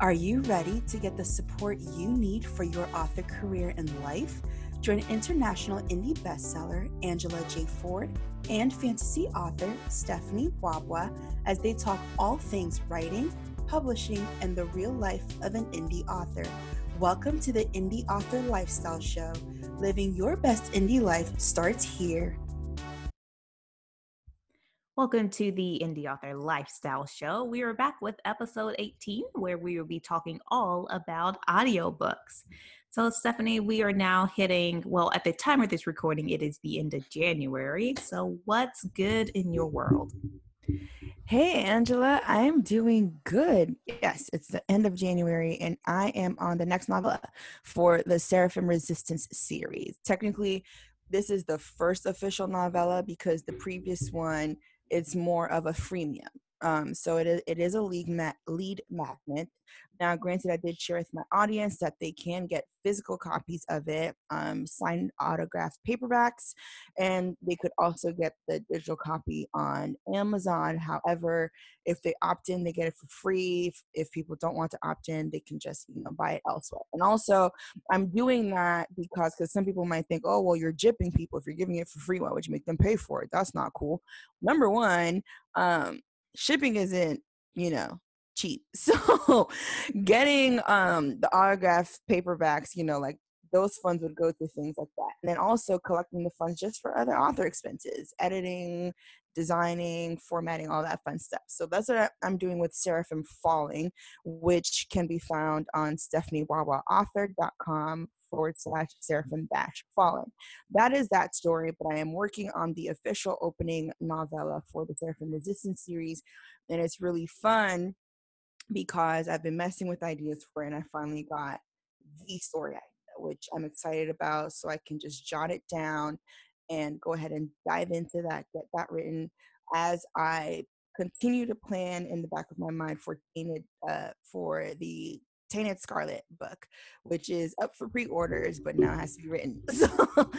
Are you ready to get the support you need for your author career and life? Join international indie bestseller Angela J. Ford and fantasy author Stephanie Wabwa as they talk all things writing, publishing, and the real life of an indie author. Welcome to the Indie Author Lifestyle Show. Living your best indie life starts here. Welcome to the Indie Author Lifestyle Show. We are back with episode 18, where we will be talking all about audiobooks. So, Stephanie, we are now hitting, well, at the time of this recording, it is the end of January. So, what's good in your world? Hey, Angela, I'm doing good. Yes, it's the end of January, and I am on the next novella for the Seraphim Resistance series. Technically, this is the first official novella because the previous one it's more of a freemium. Um, so it is, it is a lead, ma- lead magnet. Now, granted, I did share with my audience that they can get physical copies of it, um, signed autographed paperbacks, and they could also get the digital copy on Amazon. However, if they opt in, they get it for free. If, if people don't want to opt in, they can just you know buy it elsewhere. And also, I'm doing that because because some people might think, oh well, you're jipping people if you're giving it for free. Why would you make them pay for it? That's not cool. Number one, um, shipping isn't you know cheap. So getting um the autograph paperbacks you know like those funds would go to things like that. And then also collecting the funds just for other author expenses editing designing formatting all that fun stuff. So that's what i'm doing with seraphim falling which can be found on stephaniewawaauthor.com forward slash seraphim dash fallen. That is that story, but I am working on the official opening novella for the Seraphim Resistance series, and it's really fun because I've been messing with ideas for it, and I finally got the story idea, which I'm excited about, so I can just jot it down and go ahead and dive into that, get that written as I continue to plan in the back of my mind for uh, for the Tainted Scarlet book, which is up for pre-orders, but now has to be written. So,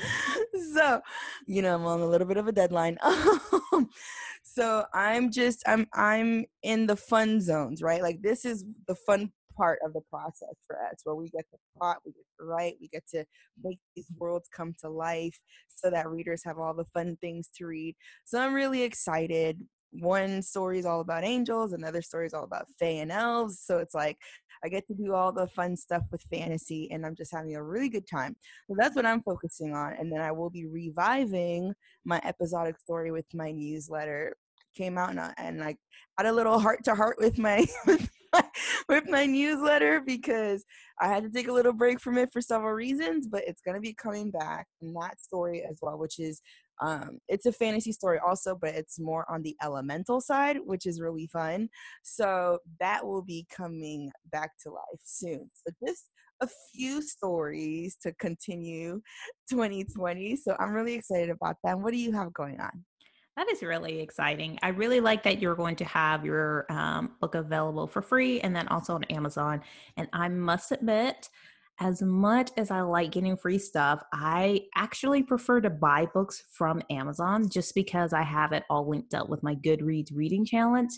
so you know, I'm on a little bit of a deadline. so I'm just I'm I'm in the fun zones, right? Like this is the fun part of the process for us where we get to plot, we get to write, we get to make these worlds come to life so that readers have all the fun things to read. So I'm really excited. One story is all about angels, another story is all about fae and elves. So it's like I get to do all the fun stuff with fantasy, and I'm just having a really good time. So that's what I'm focusing on. And then I will be reviving my episodic story with my newsletter. Came out and, and like had a little heart to heart with my with my, with my newsletter because I had to take a little break from it for several reasons, but it's going to be coming back in that story as well, which is um, it's a fantasy story also, but it's more on the elemental side, which is really fun. So that will be coming back to life soon. So just a few stories to continue 2020. So I'm really excited about that. What do you have going on? That is really exciting. I really like that you're going to have your um, book available for free and then also on Amazon. And I must admit, as much as I like getting free stuff, I actually prefer to buy books from Amazon just because I have it all linked up with my Goodreads reading challenge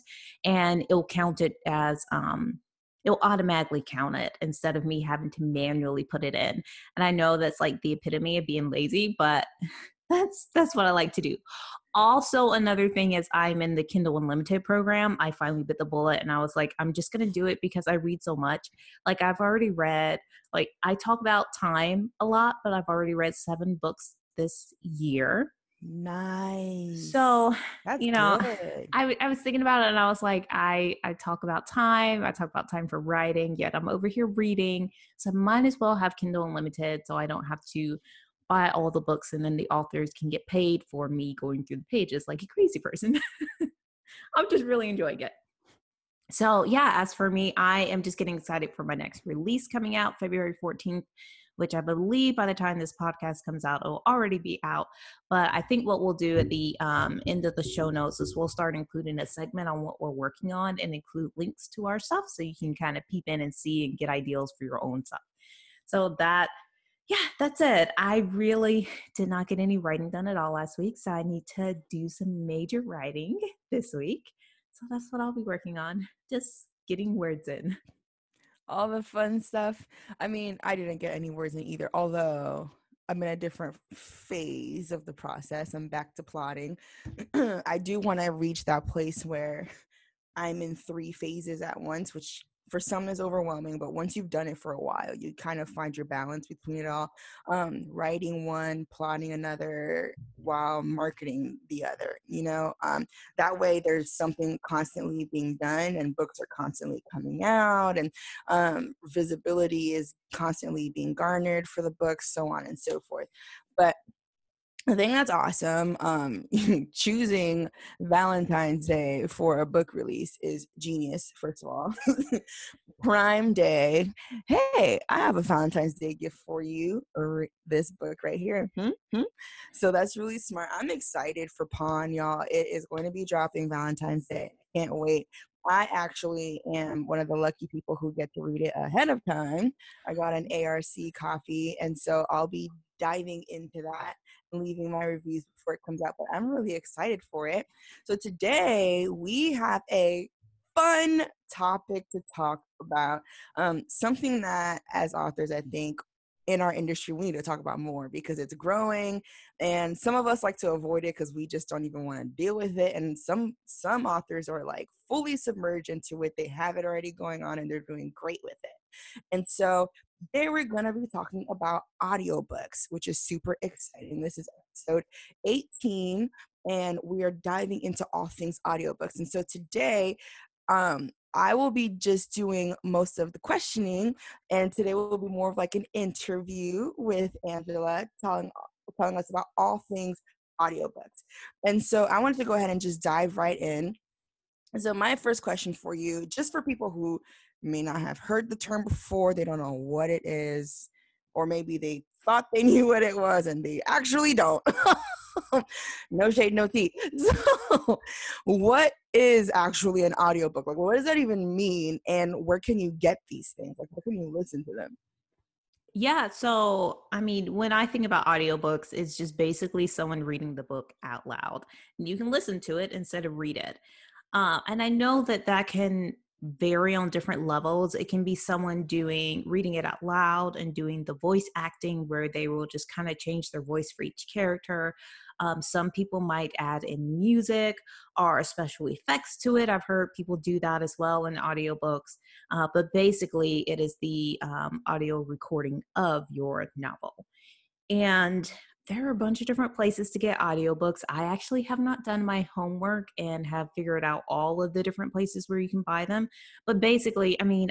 and it'll count it as um it'll automatically count it instead of me having to manually put it in. And I know that's like the epitome of being lazy, but that's that's what I like to do. Also, another thing is I'm in the Kindle Unlimited program. I finally bit the bullet and I was like, I'm just gonna do it because I read so much. Like I've already read, like I talk about time a lot, but I've already read seven books this year. Nice. So, That's you know, I, I was thinking about it and I was like, I, I talk about time. I talk about time for writing, yet I'm over here reading. So I might as well have Kindle Unlimited so I don't have to buy all the books and then the authors can get paid for me going through the pages like a crazy person. I'm just really enjoying it. So, yeah, as for me, I am just getting excited for my next release coming out February 14th, which I believe by the time this podcast comes out, it'll already be out. But I think what we'll do at the um, end of the show notes is we'll start including a segment on what we're working on and include links to our stuff so you can kind of peep in and see and get ideas for your own stuff. So, that yeah, that's it. I really did not get any writing done at all last week. So I need to do some major writing this week. So that's what I'll be working on, just getting words in. all the fun stuff. I mean, I didn't get any words in either, although I'm in a different phase of the process. I'm back to plotting. I do want to reach that place where I'm in three phases at once, which for some is overwhelming, but once you've done it for a while, you kind of find your balance between it all. Um, writing one, plotting another, while marketing the other. You know, um, that way there's something constantly being done, and books are constantly coming out, and um, visibility is constantly being garnered for the books, so on and so forth. But I think that's awesome. Um, choosing Valentine's Day for a book release is genius, first of all. Prime Day. Hey, I have a Valentine's Day gift for you, or this book right here. Mm-hmm. So that's really smart. I'm excited for Pawn, y'all. It is going to be dropping Valentine's Day. Can't wait. I actually am one of the lucky people who get to read it ahead of time. I got an ARC copy, and so I'll be diving into that leaving my reviews before it comes out. But I'm really excited for it. So today we have a fun topic to talk about. Um, something that, as authors, I think in our industry we need to talk about more because it's growing and some of us like to avoid it because we just don't even want to deal with it and some some authors are like fully submerged into it they have it already going on and they're doing great with it and so Today we're going to be talking about audiobooks, which is super exciting. This is episode 18 and we are diving into all things audiobooks. And so today um I will be just doing most of the questioning and today will be more of like an interview with Angela telling telling us about all things audiobooks. And so I wanted to go ahead and just dive right in. So my first question for you, just for people who may not have heard the term before, they don't know what it is, or maybe they thought they knew what it was and they actually don't. no shade, no tea. So, what is actually an audiobook? Like, what does that even mean? And where can you get these things? Like, where can you listen to them? Yeah, so I mean, when I think about audiobooks, it's just basically someone reading the book out loud. And you can listen to it instead of read it. Uh, and I know that that can vary on different levels. It can be someone doing reading it out loud and doing the voice acting where they will just kind of change their voice for each character. Um, some people might add in music or special effects to it. I've heard people do that as well in audiobooks. Uh, but basically, it is the um, audio recording of your novel. And there are a bunch of different places to get audiobooks. I actually have not done my homework and have figured out all of the different places where you can buy them. But basically, I mean,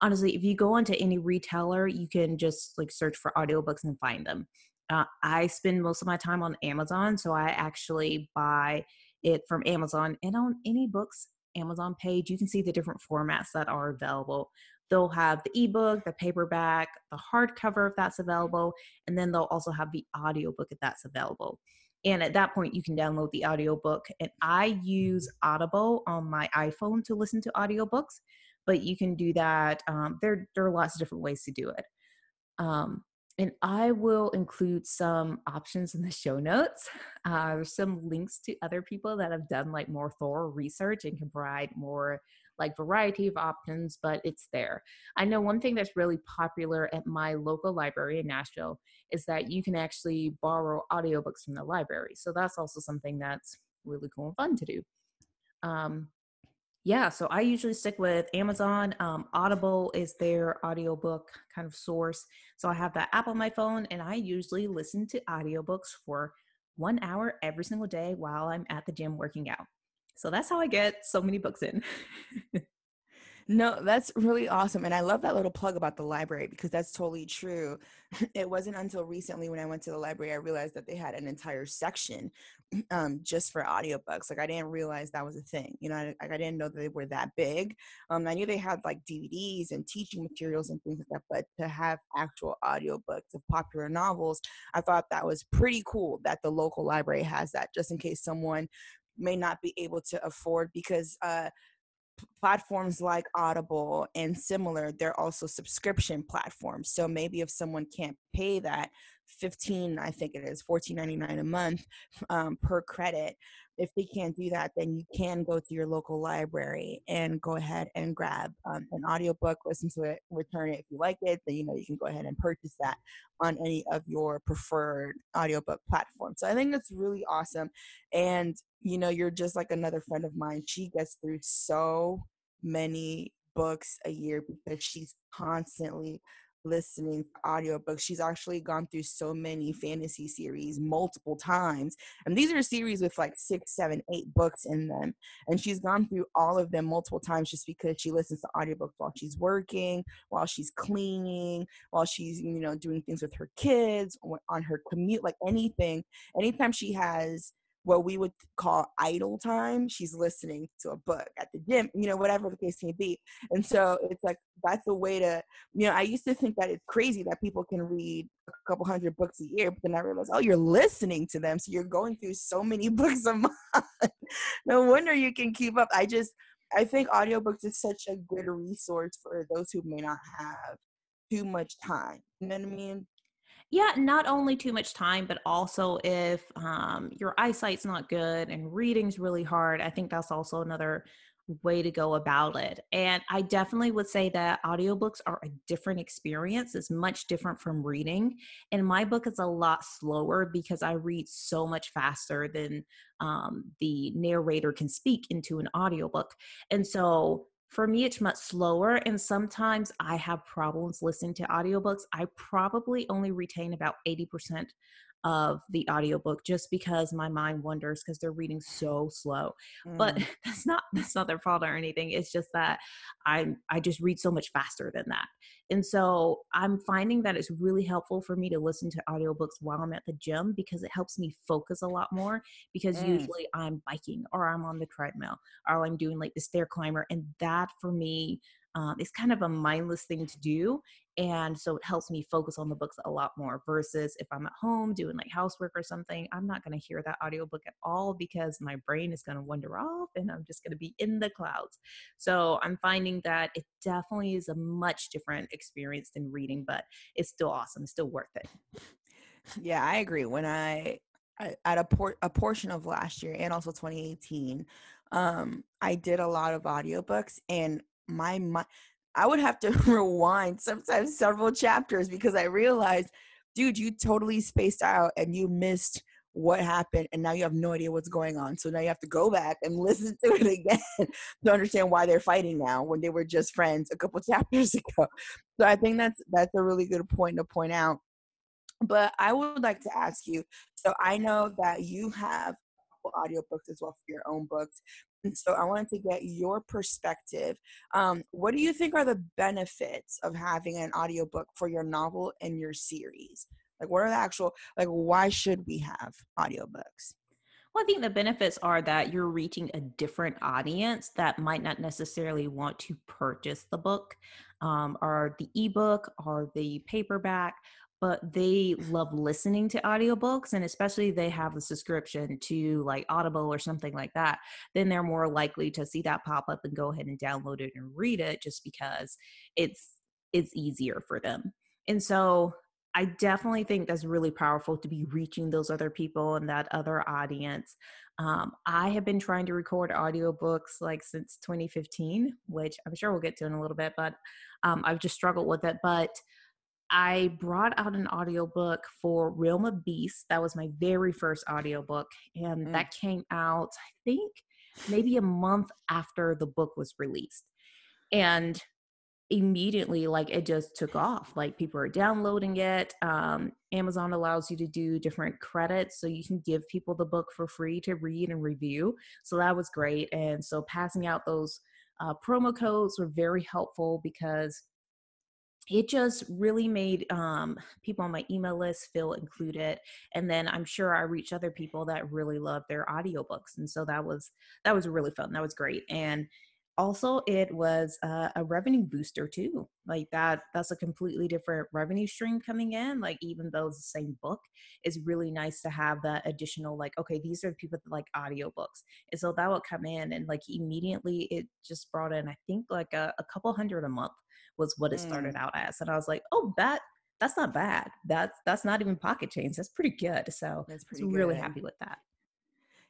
honestly, if you go onto any retailer, you can just like search for audiobooks and find them. Uh, I spend most of my time on Amazon, so I actually buy it from Amazon. And on any books Amazon page, you can see the different formats that are available. They'll have the ebook, the paperback, the hardcover if that's available, and then they'll also have the audiobook if that's available. And at that point, you can download the audiobook. And I use Audible on my iPhone to listen to audiobooks, but you can do that. Um, there, there are lots of different ways to do it. Um, and I will include some options in the show notes. Uh, some links to other people that have done like more thorough research and can provide more like variety of options, but it's there. I know one thing that's really popular at my local library in Nashville is that you can actually borrow audiobooks from the library. So that's also something that's really cool and fun to do. Um, yeah, so I usually stick with Amazon. Um, Audible is their audiobook kind of source. So I have that app on my phone, and I usually listen to audiobooks for one hour every single day while I'm at the gym working out. So that's how I get so many books in. No, that's really awesome. And I love that little plug about the library because that's totally true. It wasn't until recently when I went to the library I realized that they had an entire section um, just for audiobooks. Like I didn't realize that was a thing. You know, I, I didn't know that they were that big. Um, I knew they had like DVDs and teaching materials and things like that, but to have actual audiobooks of popular novels, I thought that was pretty cool that the local library has that just in case someone may not be able to afford because uh, platforms like Audible and similar, they're also subscription platforms. So maybe if someone can't pay that 15, I think it is 14.99 a month um, per credit, if they can't do that, then you can go to your local library and go ahead and grab um, an audiobook, listen to it, return it if you like it. Then you know you can go ahead and purchase that on any of your preferred audiobook platforms. So I think that's really awesome. And you know, you're just like another friend of mine. She gets through so many books a year because she's constantly listening to audiobooks. She's actually gone through so many fantasy series multiple times. And these are series with like six, seven, eight books in them. And she's gone through all of them multiple times just because she listens to audiobooks while she's working, while she's cleaning, while she's, you know, doing things with her kids, on her commute, like anything. Anytime she has what we would call idle time she's listening to a book at the gym you know whatever the case may be. And so it's like that's a way to you know i used to think that it's crazy that people can read a couple hundred books a year but then i realized oh you're listening to them so you're going through so many books a month. No wonder you can keep up. I just i think audiobooks is such a good resource for those who may not have too much time you know what i mean yeah not only too much time but also if um, your eyesight's not good and reading's really hard i think that's also another way to go about it. And i definitely would say that audiobooks are a different experience it's much different from reading and my book is a lot slower because i read so much faster than um, the narrator can speak into an audiobook. And so for me it's much slower and sometimes i have problems listening to audiobooks. I probably only retain about 80% of the audiobook just because my mind wanders because they're reading so slow mm. but that's not that's not their fault or anything it's just that i i just read so much faster than that and so i'm finding that it's really helpful for me to listen to audiobooks while i'm at the gym because it helps me focus a lot more because mm. usually i'm biking or i'm on the treadmill or i'm doing like the stair climber and that for me um, it's kind of a mindless thing to do and so it helps me focus on the books a lot more versus if i'm at home doing like housework or something i'm not going to hear that audiobook at all because my brain is going to wander off and i'm just going to be in the clouds. So i'm finding that it definitely is a much different experience than reading but it's still awesome it's still worth it. Yeah i agree when i at a, por- a portion of last year and also 2018 um i did a lot of audiobooks and my mind I would have to rewind sometimes several chapters because I realized, dude, you totally spaced out and you missed what happened and now you have no idea what's going on. So now you have to go back and listen to it again to understand why they're fighting now when they were just friends a couple chapters ago. So I think that's that's a really good point to point out. But I would like to ask you, so I know that you have audiobooks as well for your own books. So I wanted to get your perspective. Um, what do you think are the benefits of having an audiobook for your novel and your series? Like, what are the actual, like, why should we have audiobooks? Well, I think the benefits are that you're reaching a different audience that might not necessarily want to purchase the book um, or the ebook or the paperback, but they love listening to audiobooks and especially they have a subscription to like audible or something like that then they're more likely to see that pop up and go ahead and download it and read it just because it's it's easier for them. And so i definitely think that's really powerful to be reaching those other people and that other audience. Um, i have been trying to record audiobooks like since 2015 which i'm sure we'll get to in a little bit but um, i've just struggled with it but I brought out an audiobook for Realm of Beasts. That was my very first audiobook. And mm. that came out, I think, maybe a month after the book was released. And immediately, like, it just took off. Like, people are downloading it. Um, Amazon allows you to do different credits. So you can give people the book for free to read and review. So that was great. And so passing out those uh, promo codes were very helpful because it just really made um, people on my email list feel included and then i'm sure i reached other people that really love their audiobooks and so that was that was really fun that was great and also it was a, a revenue booster too like that that's a completely different revenue stream coming in like even though it's the same book it's really nice to have that additional like okay these are the people that like audiobooks and so that would come in and like immediately it just brought in i think like a, a couple hundred a month was what it started mm. out as. And I was like, oh, that that's not bad. That's that's not even pocket change. That's pretty good. So that's pretty really happy with that.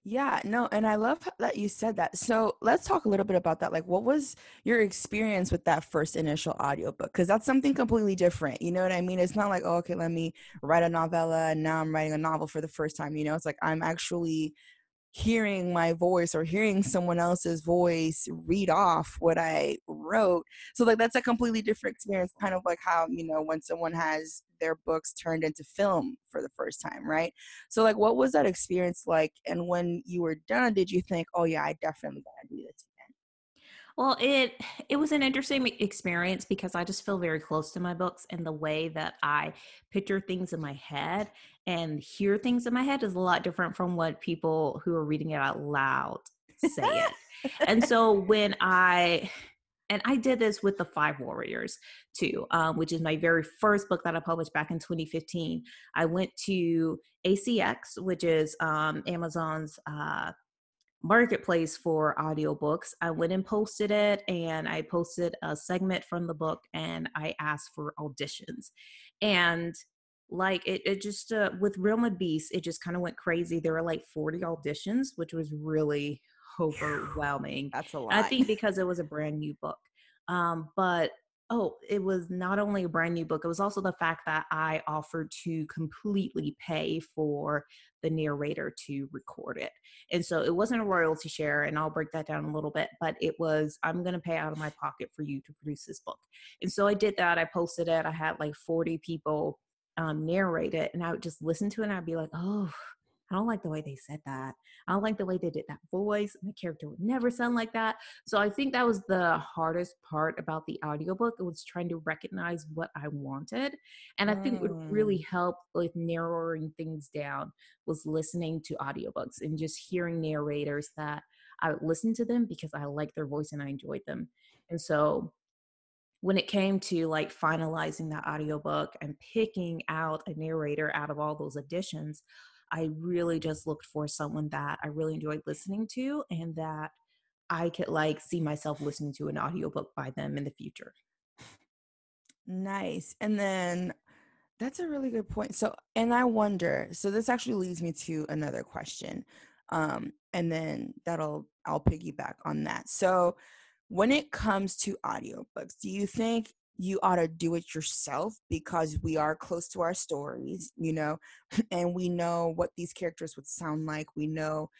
Yeah, no, and I love that you said that. So let's talk a little bit about that. Like, what was your experience with that first initial audiobook? Because that's something completely different. You know what I mean? It's not like, oh, okay, let me write a novella and now I'm writing a novel for the first time. You know, it's like I'm actually hearing my voice or hearing someone else's voice read off what I wrote. So like that's a completely different experience, kind of like how, you know, when someone has their books turned into film for the first time, right? So like what was that experience like? And when you were done, did you think, oh yeah, I definitely gotta do this again? well, it it was an interesting experience because I just feel very close to my books and the way that I picture things in my head and hear things in my head is a lot different from what people who are reading it out loud say it. and so when I and I did this with the Five Warriors too, um, which is my very first book that I published back in 2015. I went to ACX, which is um, Amazon's uh, marketplace for audiobooks. I went and posted it and I posted a segment from the book and I asked for auditions. And like it, it just uh, with Realm of Beasts, it just kind of went crazy. There were like 40 auditions, which was really overwhelming. That's a lot. I think because it was a brand new book. Um, but oh, it was not only a brand new book, it was also the fact that I offered to completely pay for the narrator to record it. And so it wasn't a royalty share, and I'll break that down a little bit, but it was, I'm going to pay out of my pocket for you to produce this book. And so I did that. I posted it. I had like 40 people um, narrate it, and I would just listen to it and I'd be like, oh, I don't like the way they said that. I don't like the way they did that voice. My character would never sound like that. So I think that was the hardest part about the audiobook. It was trying to recognize what I wanted. And I think would really help with narrowing things down was listening to audiobooks and just hearing narrators that I would listen to them because I liked their voice and I enjoyed them. And so when it came to like finalizing that audiobook and picking out a narrator out of all those editions, I really just looked for someone that I really enjoyed listening to and that I could like see myself listening to an audiobook by them in the future. Nice. And then that's a really good point. So, and I wonder, so this actually leads me to another question. Um, and then that'll, I'll piggyback on that. So, when it comes to audiobooks, do you think you ought to do it yourself because we are close to our stories, you know, and we know what these characters would sound like. We know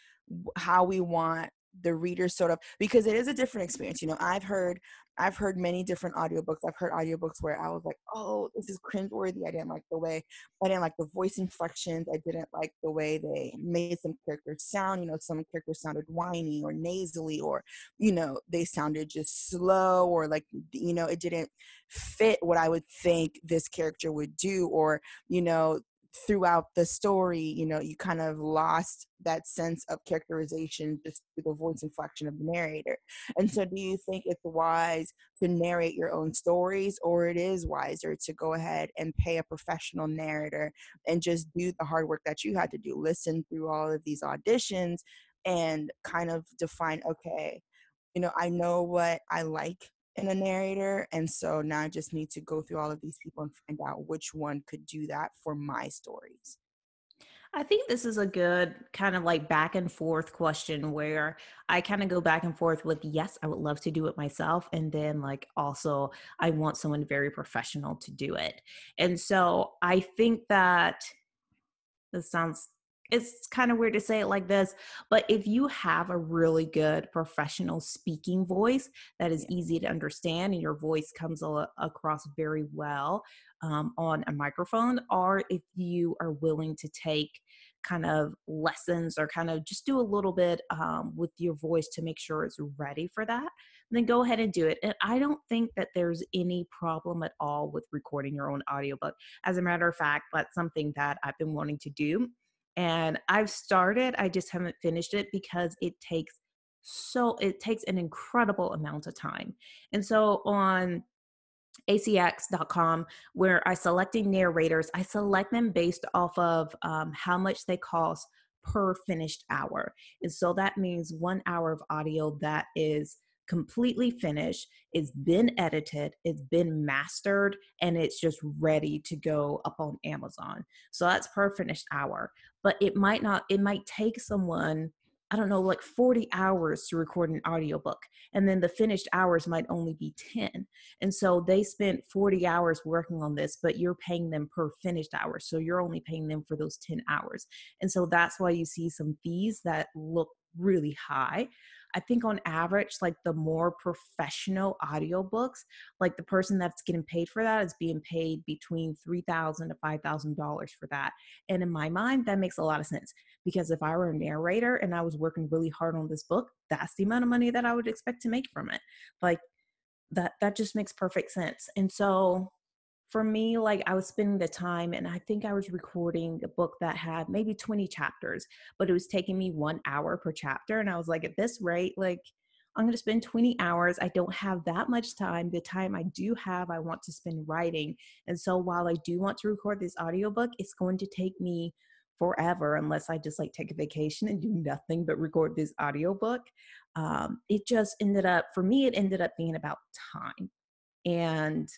how we want the reader sort of because it is a different experience you know i've heard i've heard many different audiobooks. I've heard audiobooks where i was like oh this is cringeworthy. I didn't like the way i didn't like the voice inflections. I didn't like the way they made some characters sound you know some characters sounded whiny or nasally or you know they sounded just slow or like you know it didn't fit what i would think this character would do or you know throughout the story, you know, you kind of lost that sense of characterization just through the voice inflection of the narrator. And so, do you think it's wise to narrate your own stories, or it is wiser to go ahead and pay a professional narrator and just do the hard work that you had to do? Listen through all of these auditions and kind of define, okay, you know, I know what I like in a narrator. And so now I just need to go through all of these people and find out which one could do that for my stories. I think this is a good kind of like back and forth question where I kind of go back and forth with, yes, I would love to do it myself. And then, like, also, I want someone very professional to do it. And so I think that this sounds it's kind of weird to say it like this, but if you have a really good professional speaking voice that is easy to understand and your voice comes a- across very well um, on a microphone, or if you are willing to take kind of lessons or kind of just do a little bit um, with your voice to make sure it's ready for that, then go ahead and do it. And I don't think that there's any problem at all with recording your own audiobook. As a matter of fact, that's something that I've been wanting to do and I've started, I just haven't finished it because it takes so it takes an incredible amount of time. And so on acx.com where I selected narrators, I select them based off of um, how much they cost per finished hour. And so that means one hour of audio that is completely finished, it's been edited, it's been mastered, and it's just ready to go up on Amazon. So that's per finished hour. But it might not, it might take someone I don't know, like 40 hours to record an audiobook. And then the finished hours might only be 10. And so they spent 40 hours working on this, but you're paying them per finished hour. So you're only paying them for those 10 hours. And so that's why you see some fees that look really high. I think on average, like the more professional audiobooks, like the person that's getting paid for that is being paid between three thousand to five thousand dollars for that. And in my mind, that makes a lot of sense because if I were a narrator and I was working really hard on this book, that's the amount of money that I would expect to make from it. Like that that just makes perfect sense. And so for me, like I was spending the time and I think I was recording a book that had maybe 20 chapters, but it was taking me one hour per chapter. And I was like, at this rate, like I'm going to spend 20 hours. I don't have that much time. The time I do have, I want to spend writing. And so while I do want to record this audiobook, it's going to take me forever unless I just like take a vacation and do nothing but record this audiobook. Um, it just ended up, for me, it ended up being about time. And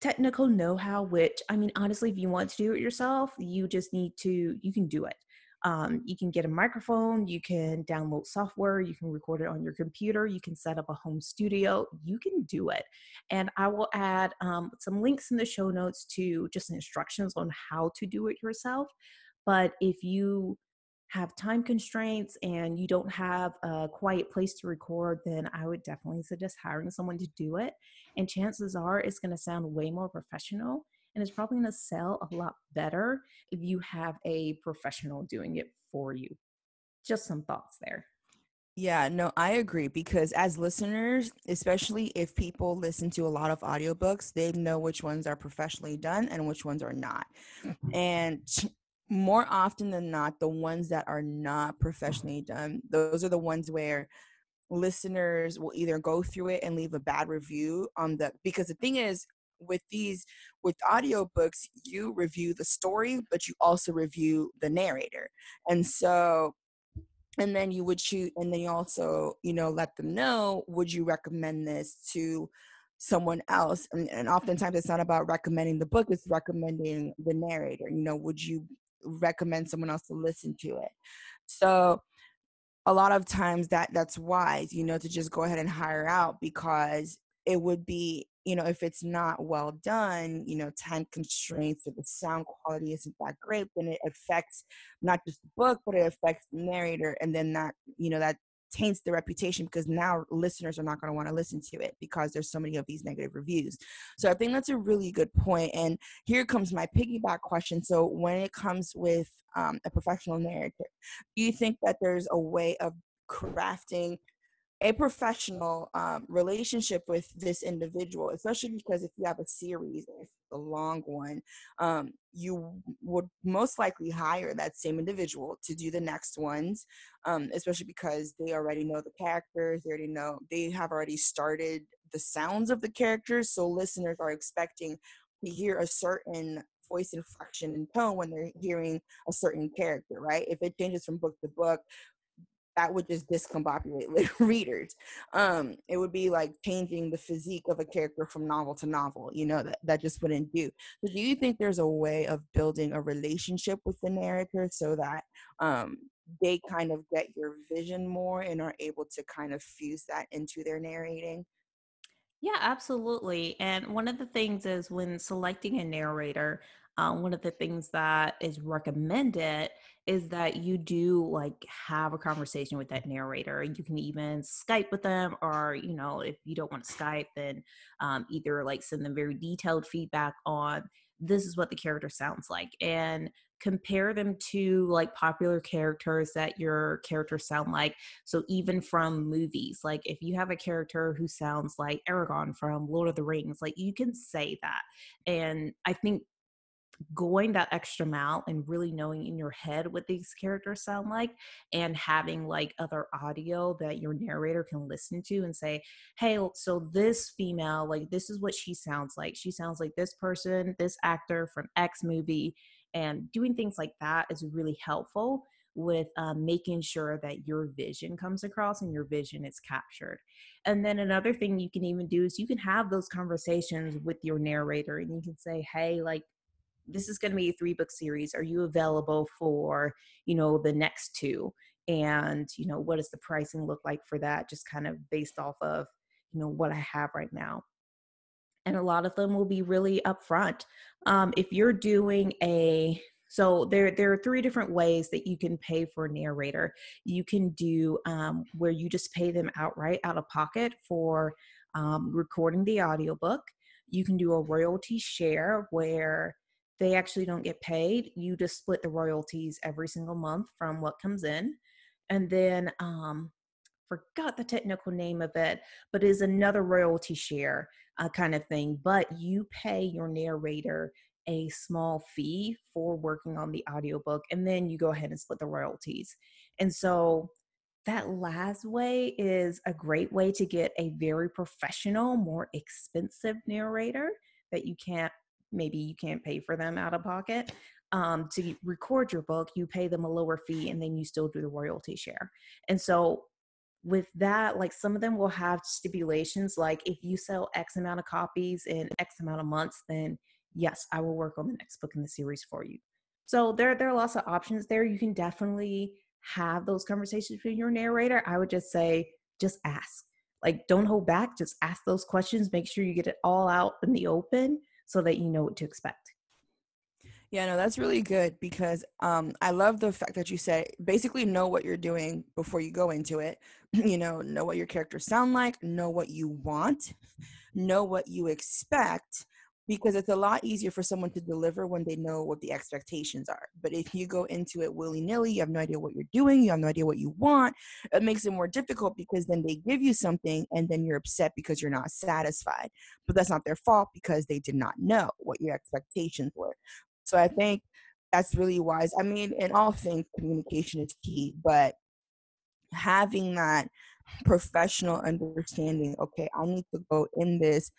technical know-how which i mean honestly if you want to do it yourself you just need to you can do it. Um, you can get a microphone you can download software you can record it on your computer you can set up a home studio you can do it. And i will add um, some links in the show notes to just instructions on how to do it yourself. But if you have time constraints and you don't have a quiet place to record, then I would definitely suggest hiring someone to do it. And chances are it's going to sound way more professional and it's probably going to sell a lot better if you have a professional doing it for you. Just some thoughts there. Yeah, no, I agree because as listeners, especially if people listen to a lot of audiobooks, they know which ones are professionally done and which ones are not. And more often than not, the ones that are not mm-hmm. professionally done, those are the ones where listeners will either go through it and leave a bad review on the because the thing is with these with audiobooks you review the story but you also review the narrator. And so and then you would shoot and then you also you know let them know would you recommend this to someone else? And, and oftentimes it's not about recommending the book it's recommending the narrator you know would you recommend someone else to listen to it. So a lot of times that that's wise, you know, to just go ahead and hire out because it would be, you know, if it's not well done, you know, time constraints or the sound quality isn't that great, then it affects not just the book, but it affects the narrator. And then that, you know, that taints the reputation because now listeners are not going to want to listen to it because there's so many of these negative reviews. So I think that's a really good point. And here comes my piggyback question. So when it comes with um, a professional narrator, do you think that there's a way of crafting a professional um, relationship with this individual, especially because if you have a series, if a long one, um, you would most likely hire that same individual to do the next ones, um, especially because they already know the characters, they already know, they have already started the sounds of the characters, so listeners are expecting to hear a certain voice inflection and tone when they're hearing a certain character, right? If it changes from book to book, that would just discombobulate readers. Um, it would be like changing the physique of a character from novel to novel. You know that that just wouldn't do. So, do you think there's a way of building a relationship with the narrator so that um, they kind of get your vision more and are able to kind of fuse that into their narrating? Yeah, absolutely. And one of the things is when selecting a narrator, um, one of the things that is recommended is that you do like have a conversation with that narrator. You can even Skype with them, or you know, if you don't want to Skype, then um, either like send them very detailed feedback on this is what the character sounds like, and compare them to like popular characters that your characters sound like. So even from movies, like if you have a character who sounds like Aragorn from Lord of the Rings, like you can say that. And I think going that extra mile and really knowing in your head what these characters sound like and having like other audio that your narrator can listen to and say hey so this female like this is what she sounds like she sounds like this person this actor from x movie and doing things like that is really helpful with um, making sure that your vision comes across and your vision is captured. And then another thing you can even do is you can have those conversations with your narrator and you can say, hey, like, this is going to be a three book series are you available for you know the next two and you know what does the pricing look like for that just kind of based off of you know what i have right now and a lot of them will be really upfront um, if you're doing a so there, there are three different ways that you can pay for a narrator. You can do um, where you just pay them outright out of pocket for um, recording the audiobook. You can do a royalty share where they actually don't get paid. You just split the royalties every single month from what comes in. And then um, forgot the technical name of it, but is another royalty share uh, kind of thing. But you pay your narrator a small fee for working on the audiobook, and then you go ahead and split the royalties. And so that last way is a great way to get a very professional, more expensive narrator that you can't maybe you can't pay for them out of pocket um, to record your book you pay them a lower fee and then you still do the royalty share. And so with that like some of them will have stipulations like if you sell x amount of copies in x amount of months then yes i will work on the next book in the series for you. So there there are lots of options there. You can definitely have those conversations with your narrator, I would just say, just ask. Like, don't hold back, just ask those questions. Make sure you get it all out in the open so that you know what to expect. Yeah, no, that's really good because um, I love the fact that you said basically know what you're doing before you go into it. you know, know what your characters sound like, know what you want, know what you expect, because it's a lot easier for someone to deliver when they know what the expectations are. But if you go into it willy nilly, you have no idea what you're doing, you have no idea what you want, it makes it more difficult because then they give you something and then you're upset because you're not satisfied. But that's not their fault because they did not know what your expectations were. So I think that's really wise. I mean, in all things, communication is key, but having that professional understanding okay I'll need to go in this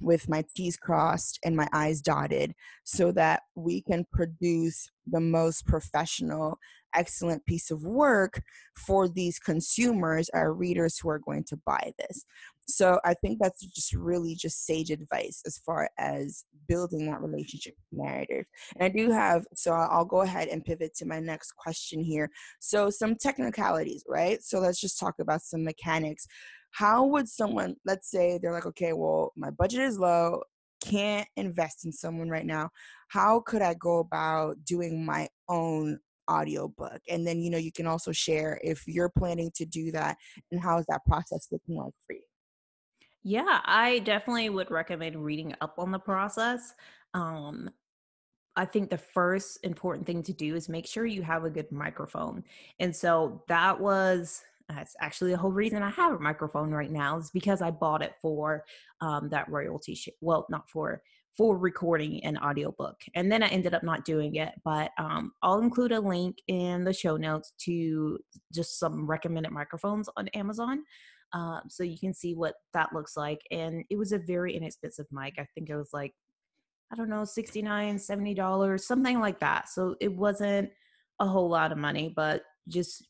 with my t's crossed and my i's dotted so that we can produce the most professional excellent piece of work for these consumers our readers who are going to buy this so i think that's just really just sage advice as far as building that relationship narrators and i do have so i'll go ahead and pivot to my next question here. So some technicalities right? So let's just talk about some mechanics. How would someone let's say they're like okay well my budget is low can't invest in someone right now. How could i go about doing my own audiobook? And then you know you can also share if you're planning to do that and how is that process looking like for you yeah, I definitely would recommend reading up on the process. Um, I think the first important thing to do is make sure you have a good microphone. And so that was that's actually the whole reason I have a microphone right now is because I bought it for um, that royalty. Sh- well, not for for recording an audiobook. And then I ended up not doing it, but um, I'll include a link in the show notes to just some recommended microphones on Amazon um, so you can see what that looks like. And it was a very inexpensive mic. I think it was like, I don't know, 69 $70, something like that. So it wasn't a whole lot of money, but just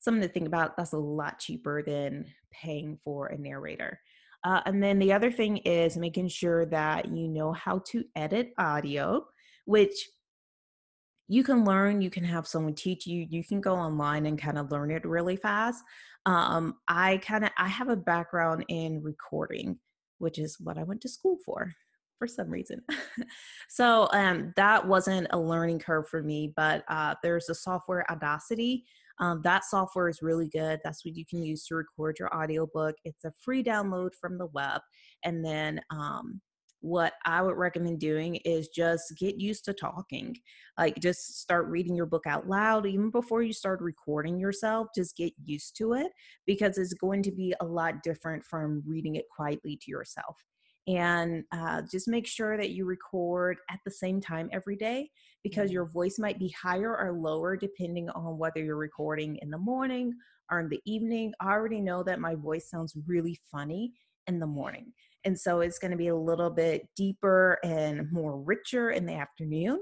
something to think about. That's a lot cheaper than paying for a narrator. Uh, and then the other thing is making sure that you know how to edit audio, which you can learn, you can have someone teach you, you can go online and kind of learn it really fast um, I kind of I have a background in recording, which is what I went to school for for some reason. so um, that wasn't a learning curve for me, but uh, there's a software Audacity. Um, that software is really good. That's what you can use to record your audiobook. It's a free download from the web. And then um, what I would recommend doing is just get used to talking. Like just start reading your book out loud even before you start recording yourself. Just get used to it because it's going to be a lot different from reading it quietly to yourself. And uh, just make sure that you record at the same time every day because mm-hmm. your voice might be higher or lower depending on whether you're recording in the morning or in the evening. I already know that my voice sounds really funny in the morning. And so it's going to be a little bit deeper and more richer in the afternoon,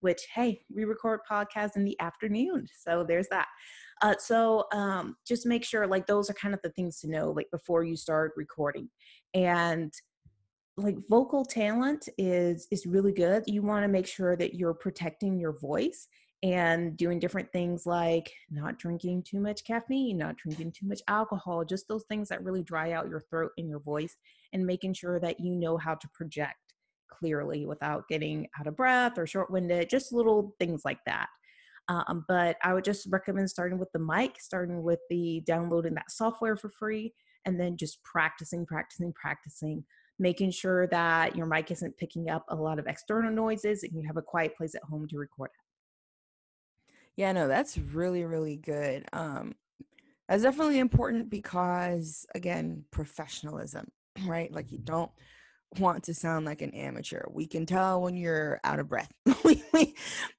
which, hey, we record podcasts in the afternoon. So there's that. Uh, so um, just make sure, like, those are kind of the things to know, like, before you start recording. And like vocal talent is is really good you want to make sure that you're protecting your voice and doing different things like not drinking too much caffeine, not drinking too much alcohol, just those things that really dry out your throat and your voice, and making sure that you know how to project clearly without getting out of breath or short winded, just little things like that. Um, but I would just recommend starting with the mic, starting with the downloading that software for free, and then just practicing, practicing, practicing, making sure that your mic isn't picking up a lot of external noises and you have a quiet place at home to record it. Yeah, no, that's really, really good. Um, that's definitely important because, again, professionalism, right? Like you don't want to sound like an amateur. We can tell when you're out of breath. we, we,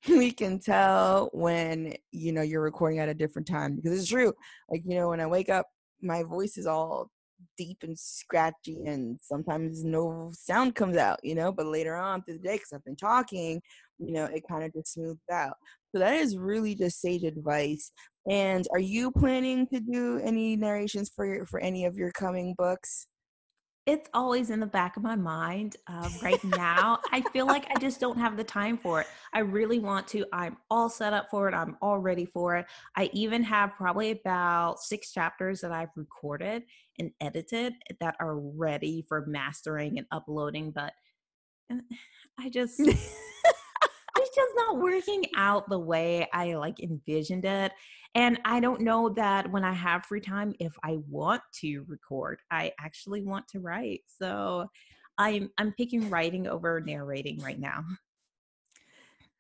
we can tell when, you know, you're recording at a different time because it's true. Like, you know, when I wake up, my voice is all deep and scratchy and sometimes no sound comes out, you know, but later on through the day, because I've been talking, you know, it kind of just smooths out. So that is really just sage advice. And are you planning to do any narrations for your, for any of your coming books? it's always in the back of my mind uh, right now. I feel like I just don't have the time for it. I really want to. I'm all set up for it. I'm all ready for it. I even have probably about six chapters that I've recorded and edited that are ready for mastering and uploading, but I just. just not working out the way I like envisioned it. And I don't know that when I have free time, if I want to record, I actually want to write. So I'm I'm picking writing over narrating right now.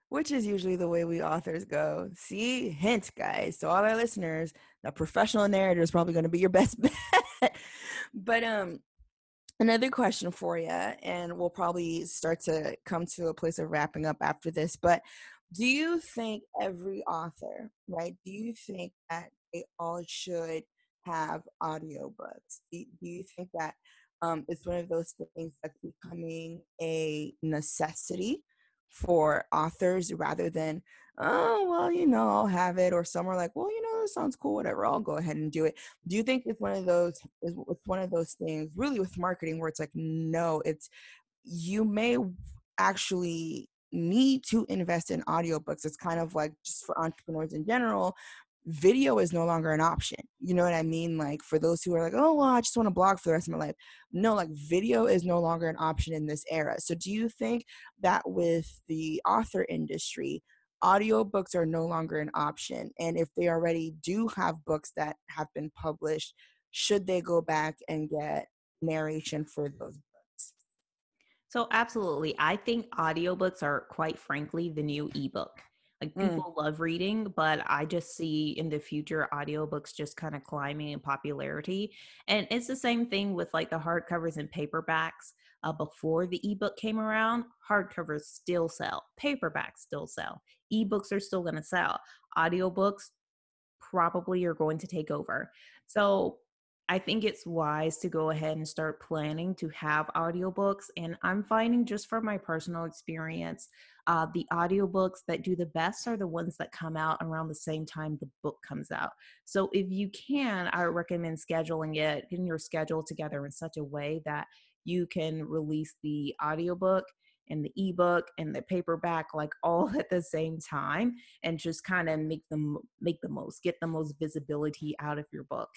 Which is usually the way we authors go. See, hint, guys. So all our listeners, the professional narrator is probably going to be your best bet. but um, another question for you, and we'll probably start to come to a place of wrapping up after this. But do you think every author, right? Do you think that they all should have audiobooks? Do, you think that um, it's one of those things that's becoming a necessity for authors rather than, oh, well, you know, I'll have it, or some are like, well, you know, this sounds cool, whatever, I'll go ahead and do it. Do you think it's one of those, it's one of those things, really with marketing, where it's like, no, it's, you may actually need to invest in audiobooks. It's kind of like just for entrepreneurs in general, video is no longer an option. You know what I mean? Like for those who are like, oh, well, I just want to blog for the rest of my life. No, like video is no longer an option in this era. So do you think that with the author industry, audiobooks are no longer an option? And if they already do have books that have been published, should they go back and get narration for those books? so, absolutely. I think audiobooks are quite frankly the new ebook. Like mm. people mm. love reading, but I just see in the future audiobooks just kind of climbing in popularity. And it's the same thing with like the hardcovers and paperbacks. Uh, before the ebook came around, hardcovers still sell, paperbacks still sell, ebooks are still going to sell, audiobooks probably are going to take over. So I think it's wise to go ahead and start planning to have audiobooks. And I'm finding just from my personal experience, uh, the audiobooks that do the best are the ones that come out around the same time the book comes out. So if you can, I recommend scheduling it in your schedule together in such a way that you can release the audiobook and the ebook and the paperback like all at the same time and just kind of make them make the most get the most visibility out of your book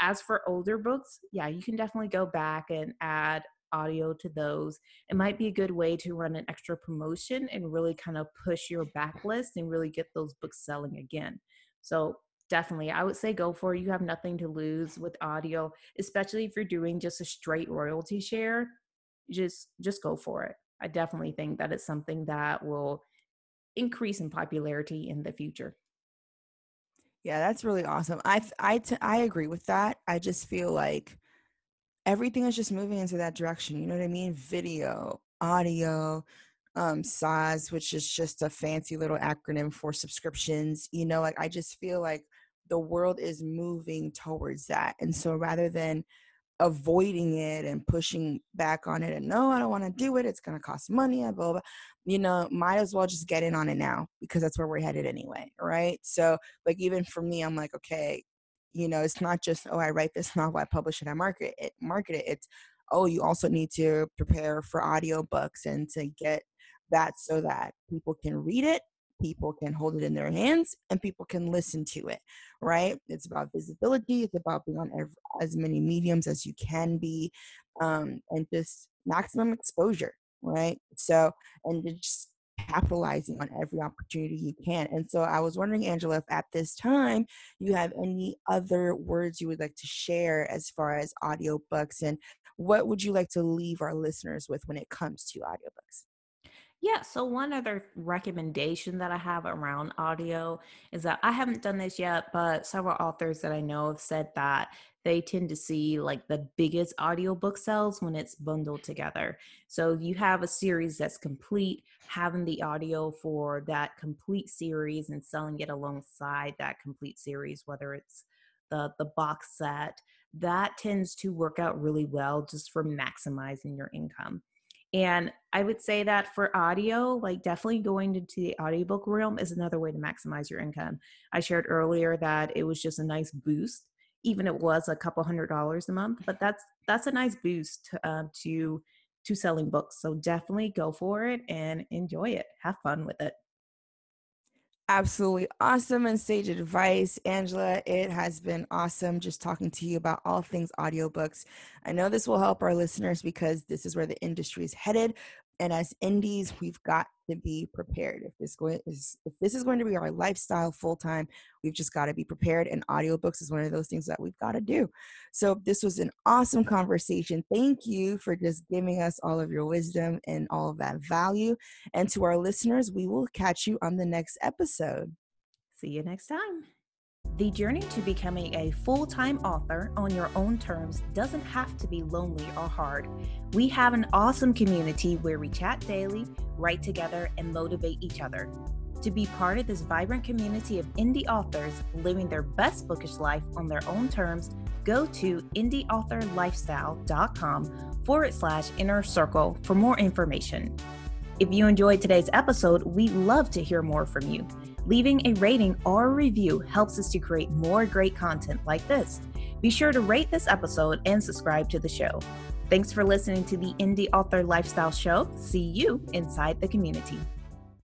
as for older books, yeah, you can definitely go back and add audio to those. It might be a good way to run an extra promotion and really kind of push your backlist and really get those books selling again. So definitely i would say go for it you have nothing to lose with audio especially if you're doing just a straight royalty share just just go for it i definitely think that it's something that will increase in popularity in the future yeah, that's really awesome. I I t- I agree with that. I just feel like everything is just moving into that direction. You know what I mean? Video, audio, um, SaaS, which is just a fancy little acronym for subscriptions. You know, like I just feel like the world is moving towards that. And so rather than avoiding it and pushing back on it and no, I don't want to do it, it's gonna cost money, blah, blah, blah you know, might as well just get in on it now because that's where we're headed anyway, right? So, like, even for me, I'm like, okay, you know, it's not just oh, I write this novel, I publish it, I market it, market it. It's oh, you also need to prepare for audiobooks and to get that so that people can read it, people can hold it in their hands and people can listen to it, right? It's about visibility, it's about being on every, as many mediums as you can be, um, and just maximum exposure, right? So, and just capitalizing on every opportunity you can. And so I was wondering, Angela, if at this time you have any other words you would like to share as far as audiobooks and what would you like to leave our listeners with when it comes to audiobooks? Yeah, so one other recommendation that I have around audio is that I haven't done this yet, but several authors that I know have said that they tend to see like the biggest audiobook sales when it's bundled together. So you have a series that's complete, having the audio for that complete series and selling it alongside that complete series, whether it's the the box set, that tends to work out really well just for maximizing your income. And I would say that for audio, like definitely going into the audiobook realm is another way to maximize your income. I shared earlier that it was just a nice boost, even it was a couple hundred dollars a month, but that's that's a nice boost to, uh, to to selling books. So definitely go for it and enjoy it. Have fun with it absolutely awesome and sage advice angela. It has been awesome just talking to you about all things audiobooks. I know this will help our listeners because this is where the industry is headed and as indies we've got to be prepared. If this going if this is going to be our lifestyle full time we've just got to be prepared and audiobooks is one of those things that we've got to do. So this was an awesome conversation. Thank you for just giving us all of your wisdom and all of that value and to our listeners we will catch you on the next episode. See you next time the journey to becoming a full time author on your own terms doesn't have to be lonely or hard. We have an awesome community where we chat daily, write together, and motivate each other. To be part of this vibrant community of indie authors living their best bookish life on their own terms, go to indieauthorlifestyle.com forward slash inner circle for more information. If you enjoyed today's episode, we'd love to hear more from you. Leaving a rating or review helps us to create more great content like this. Be sure to rate this episode and subscribe to the show. Thanks for listening to the Indie Author Lifestyle Show. See you inside the community.